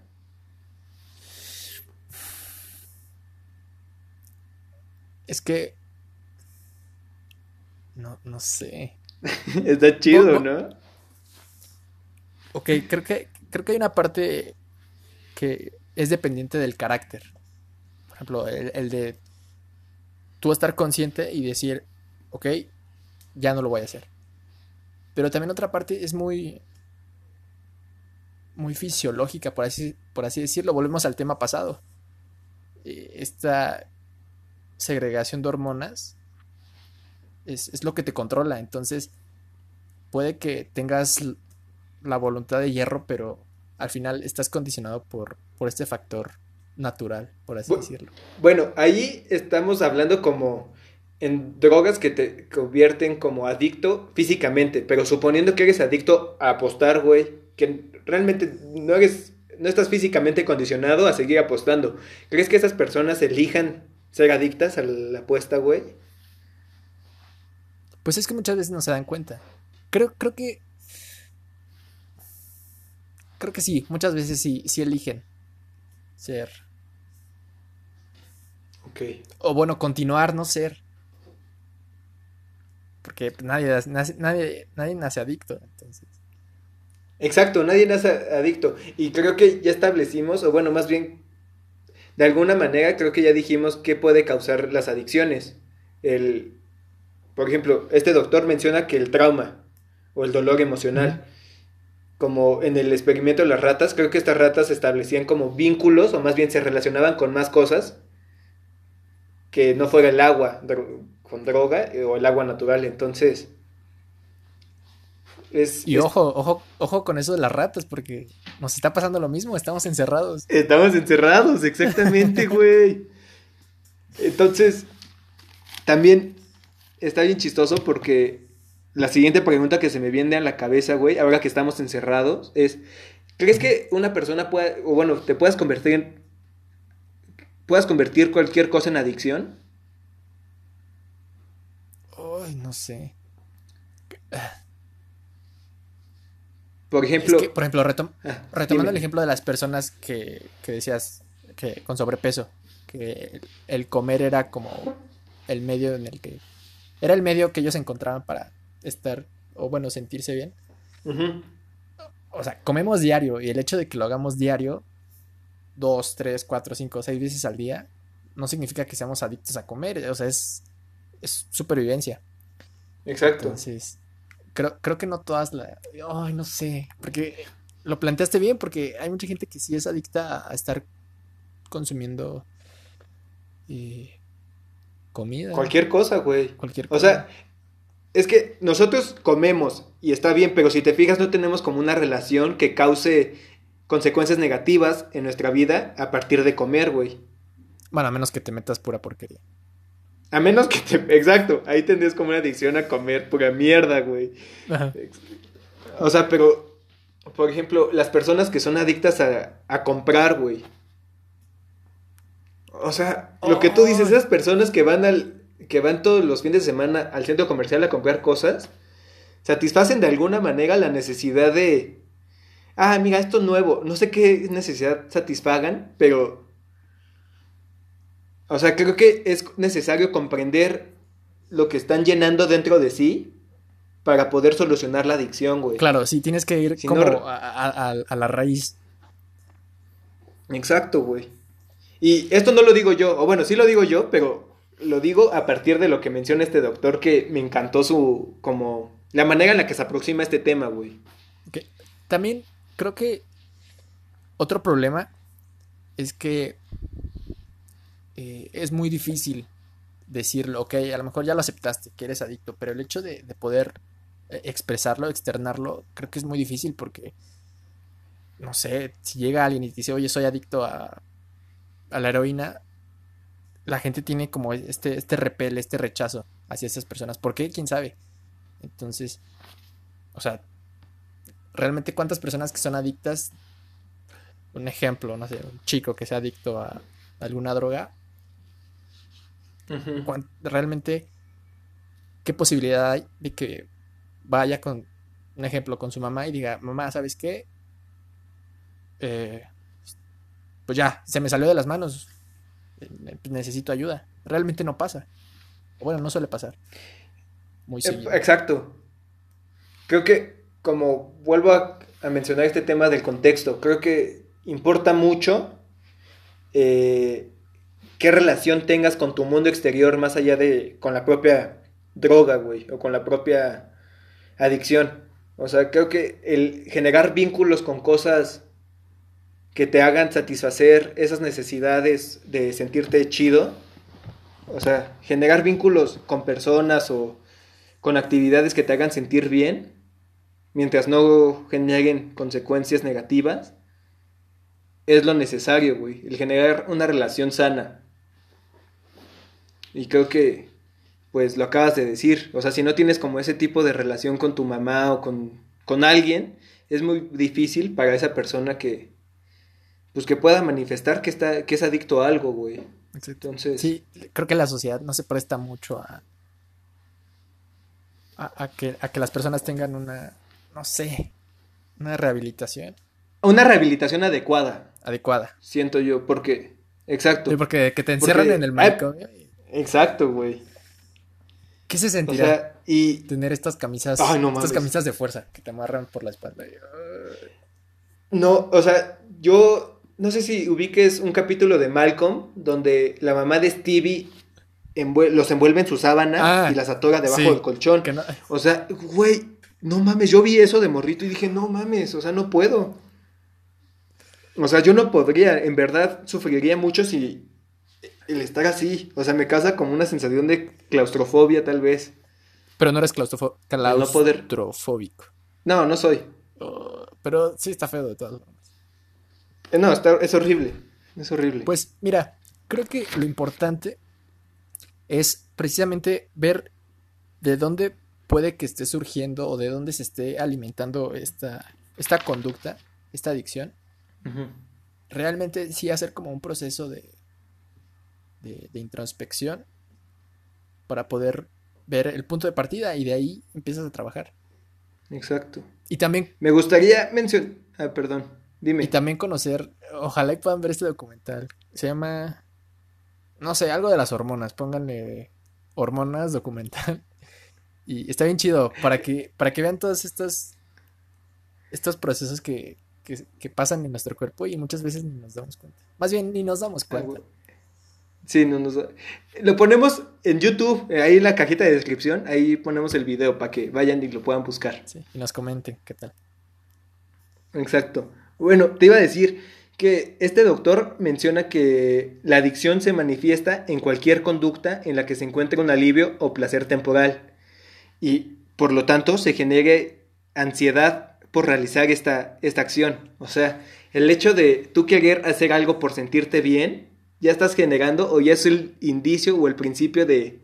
Es que. No, no sé. [laughs] Está chido, ¿no? Ok, creo que, creo que hay una parte que es dependiente del carácter. Por ejemplo, el, de tú estar consciente y decir, ok, ya no lo voy a hacer. Pero también otra parte es muy muy fisiológica, por así, por así decirlo. Volvemos al tema pasado. Eh, esta segregación de hormonas es, lo que te controla. Entonces, puede que tengas la voluntad de hierro, pero al final estás condicionado por, por este factor natural, por así decirlo. Bueno, ahí estamos hablando como en drogas que te convierten como adicto físicamente, pero suponiendo que eres adicto a apostar, güey, que realmente no eres, no estás físicamente condicionado a seguir apostando. ¿Crees que esas personas elijan ser adictas a la apuesta, güey? Pues es que muchas veces no se dan cuenta. Creo, creo que. Creo que sí, muchas veces sí, sí eligen ser. Ok. O bueno, continuar no ser. Porque nadie, nadie, nadie nace adicto, entonces. Exacto, nadie nace adicto. Y creo que ya establecimos, o bueno, más bien de alguna manera creo que ya dijimos qué puede causar las adicciones. El, por ejemplo, este doctor menciona que el trauma o el dolor emocional, como en el experimento de las ratas, creo que estas ratas establecían como vínculos o más bien se relacionaban con más cosas que no fuera el agua con droga eh, o el agua natural. Entonces, y ojo, ojo, ojo con eso de las ratas, porque nos está pasando lo mismo, estamos encerrados. Estamos encerrados, exactamente, güey. [laughs] Entonces, también está bien chistoso porque la siguiente pregunta que se me viene a la cabeza, güey, ahora que estamos encerrados, es, ¿crees que una persona pueda, o bueno, te puedas convertir en, puedas convertir cualquier cosa en adicción? Ay, no sé. Por ejemplo. por ejemplo, ah, retomando el ejemplo de las personas que, que decías que con sobrepeso, que el comer era como el medio en el que. Era el medio que ellos encontraban para estar, o bueno, sentirse bien. O sea, comemos diario y el hecho de que lo hagamos diario, dos, tres, cuatro, cinco, seis veces al día, no significa que seamos adictos a comer. O sea, es, es supervivencia. Exacto. Entonces, creo, creo que no todas la... Ay, no sé, porque lo planteaste bien, porque hay mucha gente que sí es adicta a estar consumiendo eh, comida. Cualquier cosa, güey. Cualquier cosa. O sea, es que nosotros comemos y está bien, pero si te fijas no tenemos como una relación que cause consecuencias negativas en nuestra vida a partir de comer, güey. Bueno, a menos que te metas pura porquería. A menos que te. Exacto, ahí tendrías como una adicción a comer pura mierda, güey. O sea, pero. Por ejemplo, las personas que son adictas a, comprar, güey. O sea, lo que tú dices, esas personas que van al. Que van todos los fines de semana al centro comercial a comprar cosas. Satisfacen de alguna manera la necesidad de. Ah, mira, esto nuevo. No sé qué necesidad satisfagan, pero o sea, creo que es necesario comprender lo que están llenando dentro de sí para poder solucionar la adicción, güey. Claro, sí, tienes que ir como a, la raíz. Exacto, güey. Y esto no lo digo yo, o bueno, sí lo digo yo, pero lo digo a partir de lo que menciona este doctor que me encantó su, como, la manera en la que se aproxima este tema, güey. También creo que otro problema es que eh, es muy difícil decirlo, ok, a lo mejor ya lo aceptaste, que eres adicto, pero el hecho de, poder eh, expresarlo, externarlo, creo que es muy difícil porque, no sé, si llega alguien y te dice, oye, soy adicto a, a la heroína, la gente tiene como este, este repel, este rechazo hacia esas personas. ¿Por qué? ¿Quién sabe? Entonces, o sea, realmente cuántas personas que son adictas, un ejemplo, no sé, un chico que sea adicto a alguna droga, realmente, ¿qué posibilidad hay de que vaya con, un ejemplo, con su mamá y diga, mamá, ¿sabes qué? Eh, pues ya, se me salió de las manos, necesito ayuda. Realmente no pasa. Bueno, no suele pasar. Muy eh, seguido. Exacto. Creo que, como vuelvo a, mencionar este tema del contexto, creo que importa mucho eh, qué relación tengas con tu mundo exterior más allá de con la propia droga, güey, o con la propia adicción. O sea, creo que el generar vínculos con cosas que te hagan satisfacer esas necesidades de sentirte chido, o sea, generar vínculos con personas o con actividades que te hagan sentir bien, mientras no generen consecuencias negativas, es lo necesario, güey, el generar una relación sana. Y creo que, pues lo acabas de decir, o sea, si no tienes como ese tipo de relación con tu mamá o con, con alguien, es muy difícil para esa persona que, pues que pueda manifestar que está, que es adicto a algo, güey. Entonces. Sí, creo que la sociedad no se presta mucho a, a, que, a que las personas tengan una, no sé, una rehabilitación. Una rehabilitación adecuada. Adecuada. Siento yo, porque, exacto. Sí, porque que te encierran en el manicomio. Exacto, güey. ¿Qué se sentirá y... tener estas camisas, estas camisas de fuerza que te amarran por la espalda? No, o sea, yo no sé si ubiques un capítulo de Malcolm donde la mamá de Stevie los envuelve en su sábana ah, y las atora debajo del colchón. O sea, güey, no mames, yo vi eso de morrito y dije, no mames, o sea, no puedo. O sea, yo no podría, en verdad sufriría mucho si el estar así, o sea, me causa como una sensación de claustrofobia tal vez. Pero no eres claustrofóbico. claustrofóbico. No, no soy. Oh, pero sí está feo de todas Eh, no, es horrible. Es horrible. Pues mira, creo que lo importante es precisamente ver de dónde puede que esté surgiendo o de dónde se esté alimentando esta, esta conducta, esta adicción. Realmente sí hacer como un proceso de, de, de, introspección para poder ver el punto de partida y de ahí empiezas a trabajar. Exacto. Y también... Me gustaría mencionar... Ah, perdón. Y también conocer, ojalá puedan ver este documental. Se llama, no sé, algo de las hormonas. Pónganle hormonas documental. [laughs] Y está bien chido para que, para que vean todos estos, estos procesos que, que, pasan en nuestro cuerpo y muchas veces ni nos damos cuenta. Más bien, ni nos damos cuenta. Sí, no nos... Lo ponemos en YouTube, eh, ahí en la cajita de descripción, ahí ponemos el video para que vayan y lo puedan buscar. Sí, y nos comenten qué tal. Exacto. Bueno, te iba a decir que este doctor menciona que la adicción se manifiesta en cualquier conducta en la que se encuentre un alivio o placer temporal y por lo tanto se genere ansiedad por realizar esta, esta acción. O sea, el hecho de tú querer hacer algo por sentirte bien, ya estás generando o ya es el indicio o el principio de,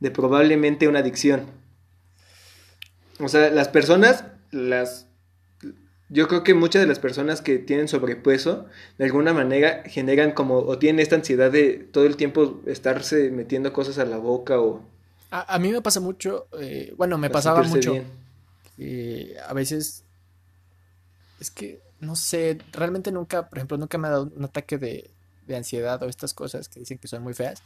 de probablemente una adicción. O sea, las personas, las yo creo que muchas de las personas que tienen sobrepeso, de alguna manera generan como, o tienen esta ansiedad de todo el tiempo estarse metiendo cosas a la boca o... A, mí me pasa mucho, eh, bueno, me pasaba mucho. a veces, es que, no sé, realmente nunca, por ejemplo, nunca me ha dado un ataque de, de ansiedad o estas cosas que dicen que son muy feas,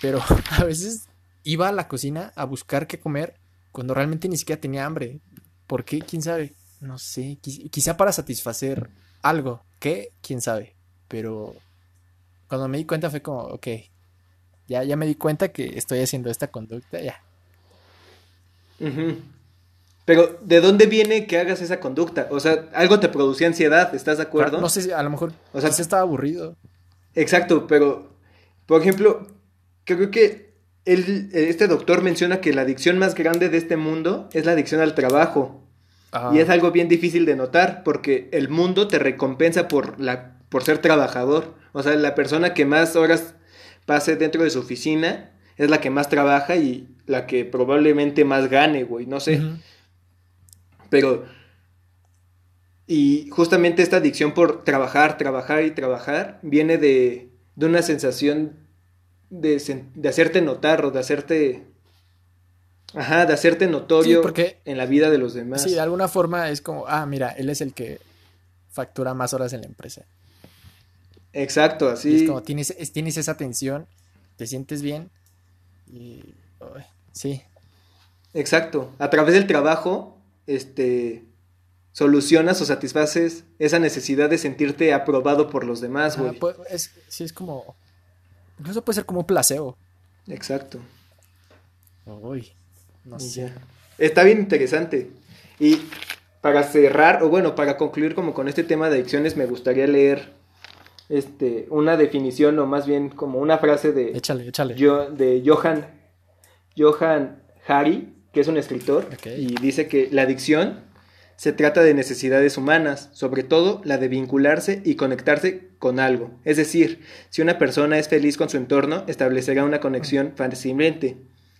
pero [laughs] a veces iba a la cocina a buscar qué comer cuando realmente ni siquiera tenía hambre. ¿Por qué? ¿Quién sabe? No sé, quizá para satisfacer algo, ¿qué? ¿Quién sabe? Pero cuando me di cuenta fue como, ok, ya, ya me di cuenta que estoy haciendo esta conducta, ya. Pero, ¿de dónde viene que hagas esa conducta? O sea, algo te producía ansiedad, ¿estás de acuerdo? No sé a lo mejor o sea, estaba aburrido. Exacto, pero, por ejemplo, creo que este doctor menciona que la adicción más grande de este mundo es la adicción al trabajo. Y es algo bien difícil de notar porque el mundo te recompensa por, la, por ser trabajador. O sea, la persona que más horas pase dentro de su oficina es la que más trabaja y la que probablemente más gane, güey, no sé. Pero... Y justamente esta adicción por trabajar, trabajar y trabajar viene de, de una sensación de, de, hacerte notar o de hacerte... Ajá, de hacerte notorio porque, en la vida de los demás. Sí, de alguna forma es como, ah, mira, él es el que factura más horas en la empresa. Exacto, así. es como tienes, tienes esa tensión, te sientes bien y sí. Exacto. A través del trabajo, este solucionas o satisfaces esa necesidad de sentirte aprobado por los demás, güey. pues, es, sí, es como. Incluso puede ser como un placebo. Exacto. Uy, no sé. Está bien interesante. Y para cerrar, o bueno, para concluir como con este tema de adicciones, me gustaría leer este, una definición, o más bien como una frase de. Échale, échale. Yo, de Johan, Johan Hari, que es un escritor, y dice que la adicción se trata de necesidades humanas, sobre todo la de vincularse y conectarse con algo. Es decir, si una persona es feliz con su entorno, establecerá una conexión fácilmente.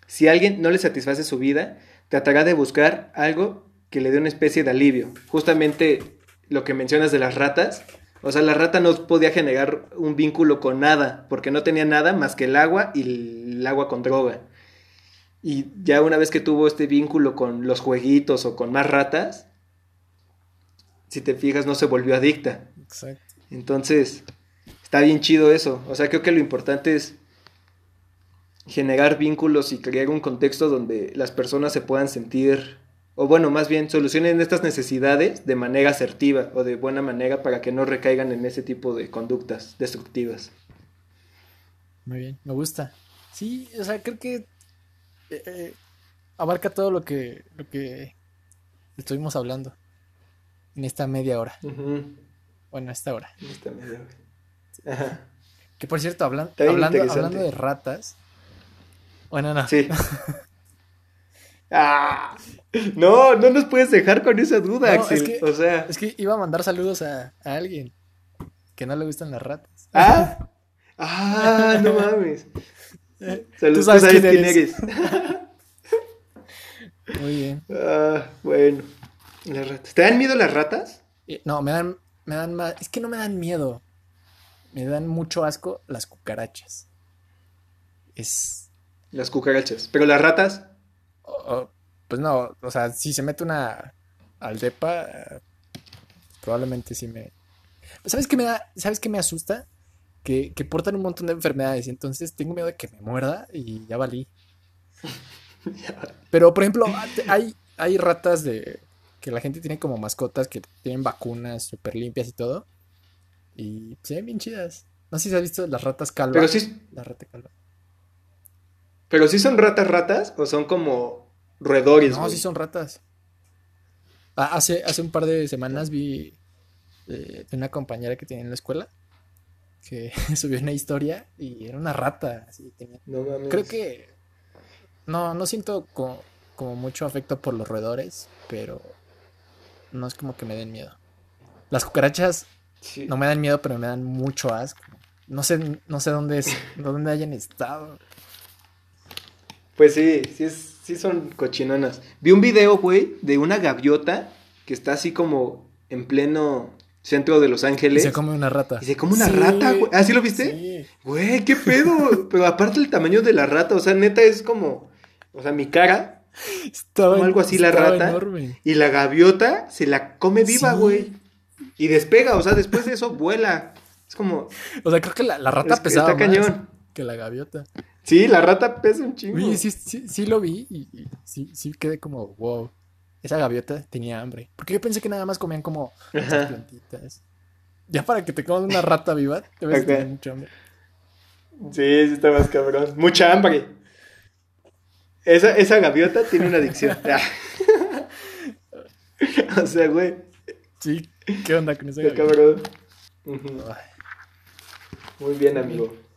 Si alguien no le satisface su vida, tratará de buscar algo que le dé una especie de alivio. Justamente lo que mencionas de las ratas, o sea, la rata no podía generar un vínculo con nada, porque no tenía nada más que el agua y el agua con droga. Y ya una vez que tuvo este vínculo con los jueguitos o con más ratas, si te fijas, no se volvió adicta. Exacto. Entonces, está bien chido eso. O sea, creo que lo importante es generar vínculos y crear un contexto donde las personas se puedan sentir o bueno, más bien solucionen estas necesidades de manera asertiva o de buena manera para que no recaigan en ese tipo de conductas destructivas. Muy bien, me gusta. Sí, o sea, creo que eh, eh, abarca todo lo que, lo que estuvimos hablando en esta media hora. Bueno, esta hora. En esta media hora. Ajá. Que por cierto, hablando, hablando de ratas. Bueno, no. Sí. [laughs] Ah, no, no nos puedes dejar con esa duda, Axel. Es que, o sea, es que iba a mandar saludos a, alguien que no le gustan las ratas. Ah, [laughs] ah, no mames. Saludos, ¿Tú sabes, quién, eres? [laughs] Muy bien. Ah, bueno. Las ratas. ¿Te dan miedo las ratas? Eh, no, me dan, me dan más. Es que no me dan miedo. Me dan mucho asco las cucarachas. Es. Las cucarachas. Pero las ratas pues no, o sea, si se mete una aldepa, probablemente sí me... ¿Sabes qué me da? ¿Sabes qué me asusta? Que, que portan un montón de enfermedades y entonces tengo miedo de que me muerda y ya valí. [laughs] Pero, por ejemplo, hay, hay ratas de que la gente tiene como mascotas que tienen vacunas súper limpias y todo. Y se ven bien chidas. No sé si has visto las ratas calvas. Pero sí. La rata calva. Pero sí son ratas ratas o son como roedores. No, sí son ratas. Ah, hace, hace un par de semanas vi eh, una compañera que tenía en la escuela que [laughs] subió una historia y era una rata. No mames. Creo que no, no siento como, como, mucho afecto por los roedores, pero no es como que me den miedo. Las cucarachas no me dan miedo, pero me dan mucho asco. No sé, no sé dónde es, dónde hayan estado. Pues sí, sí, es, sí son cochinonas. Vi un video, güey, de una gaviota que está así como en pleno centro de Los Ángeles. Y se come una rata. Y se come una rata, güey. ¿Ah, sí lo viste? Sí. Güey, qué pedo. [laughs] Pero aparte el tamaño de la rata, o sea, neta es como, o sea, mi cara. Estaba, como algo así la rata. Enorme. Y la gaviota se la come viva, güey. Y despega, o sea, después de eso vuela. Es como. O sea, creo que la, rata pesaba. Está cañón. Que la gaviota. Sí, la rata pesa un chingo. Uy, sí, sí, sí lo vi y, sí, sí quedé como, wow. Esa gaviota tenía hambre. Porque yo pensé que nada más comían como [laughs] plantitas. Ya para que te comas una rata viva, te ves que mucho hambre. Sí, sí está más cabrón. Mucha hambre. Esa, esa gaviota tiene una adicción. [laughs] [laughs] o sea, güey. Sí, ¿qué onda con esa gaviota? cabrón. Muy bien, amigo.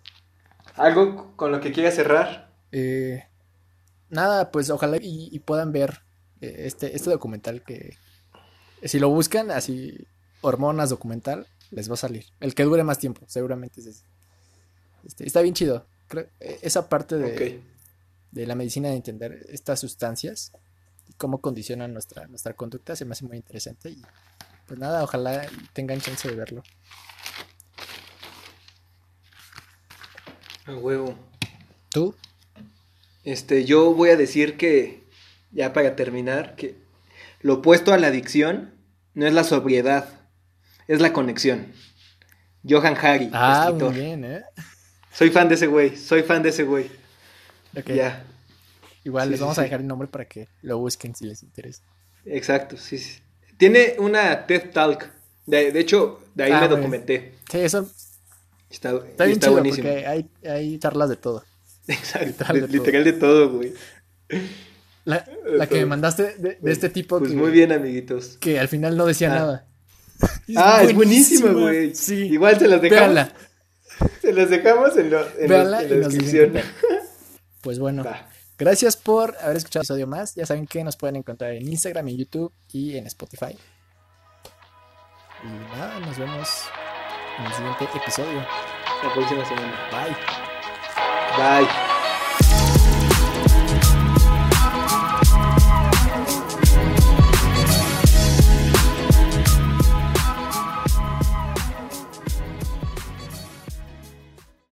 ¿Algo con lo que quieras cerrar? Eh, nada, pues ojalá y, puedan ver eh, este, este documental que si lo buscan así, hormonas documental, les va a salir. El que dure más tiempo, seguramente es ese. Este, está bien chido. e, esa parte de, Ok. de la medicina de entender estas sustancias y cómo condicionan nuestra, nuestra conducta se me hace muy interesante y pues nada, ojalá tengan chance de verlo. A huevo. ¿Tú? Este, yo voy a decir que, ya para terminar, que lo opuesto a la adicción no es la sobriedad, es la conexión. Johan Hari, Ah, escritor. muy bien, ¿eh? Soy fan de ese güey, soy fan de ese güey. Ok, Ya, Igual Sí, les sí, vamos a sí. dejar el nombre para que lo busquen si les interesa. exacto, sí, sí. Tiene una TED Talk. De, de hecho, de ahí Ah, me bien. documenté. Sí, eso Está, está bien está chido buenísimo. porque hay, hay charlas de todo. Exacto, literal de- todo. literal de todo, güey. La, la que me mandaste de, de este tipo Pues que, muy bien, amiguitos. que al final no decía Ah. nada. [laughs] Ah, es buenísima, güey. Sí. Igual se las dejamos. Véanla. [laughs] Se las dejamos en, lo- en Véanla la descripción. [laughs] Pues bueno, Va. gracias por haber escuchado un episodio más. Ya saben que nos pueden encontrar en Instagram, en YouTube y en Spotify. Y nada, nos vemos en el siguiente episodio. La próxima semana. Bye. Bye.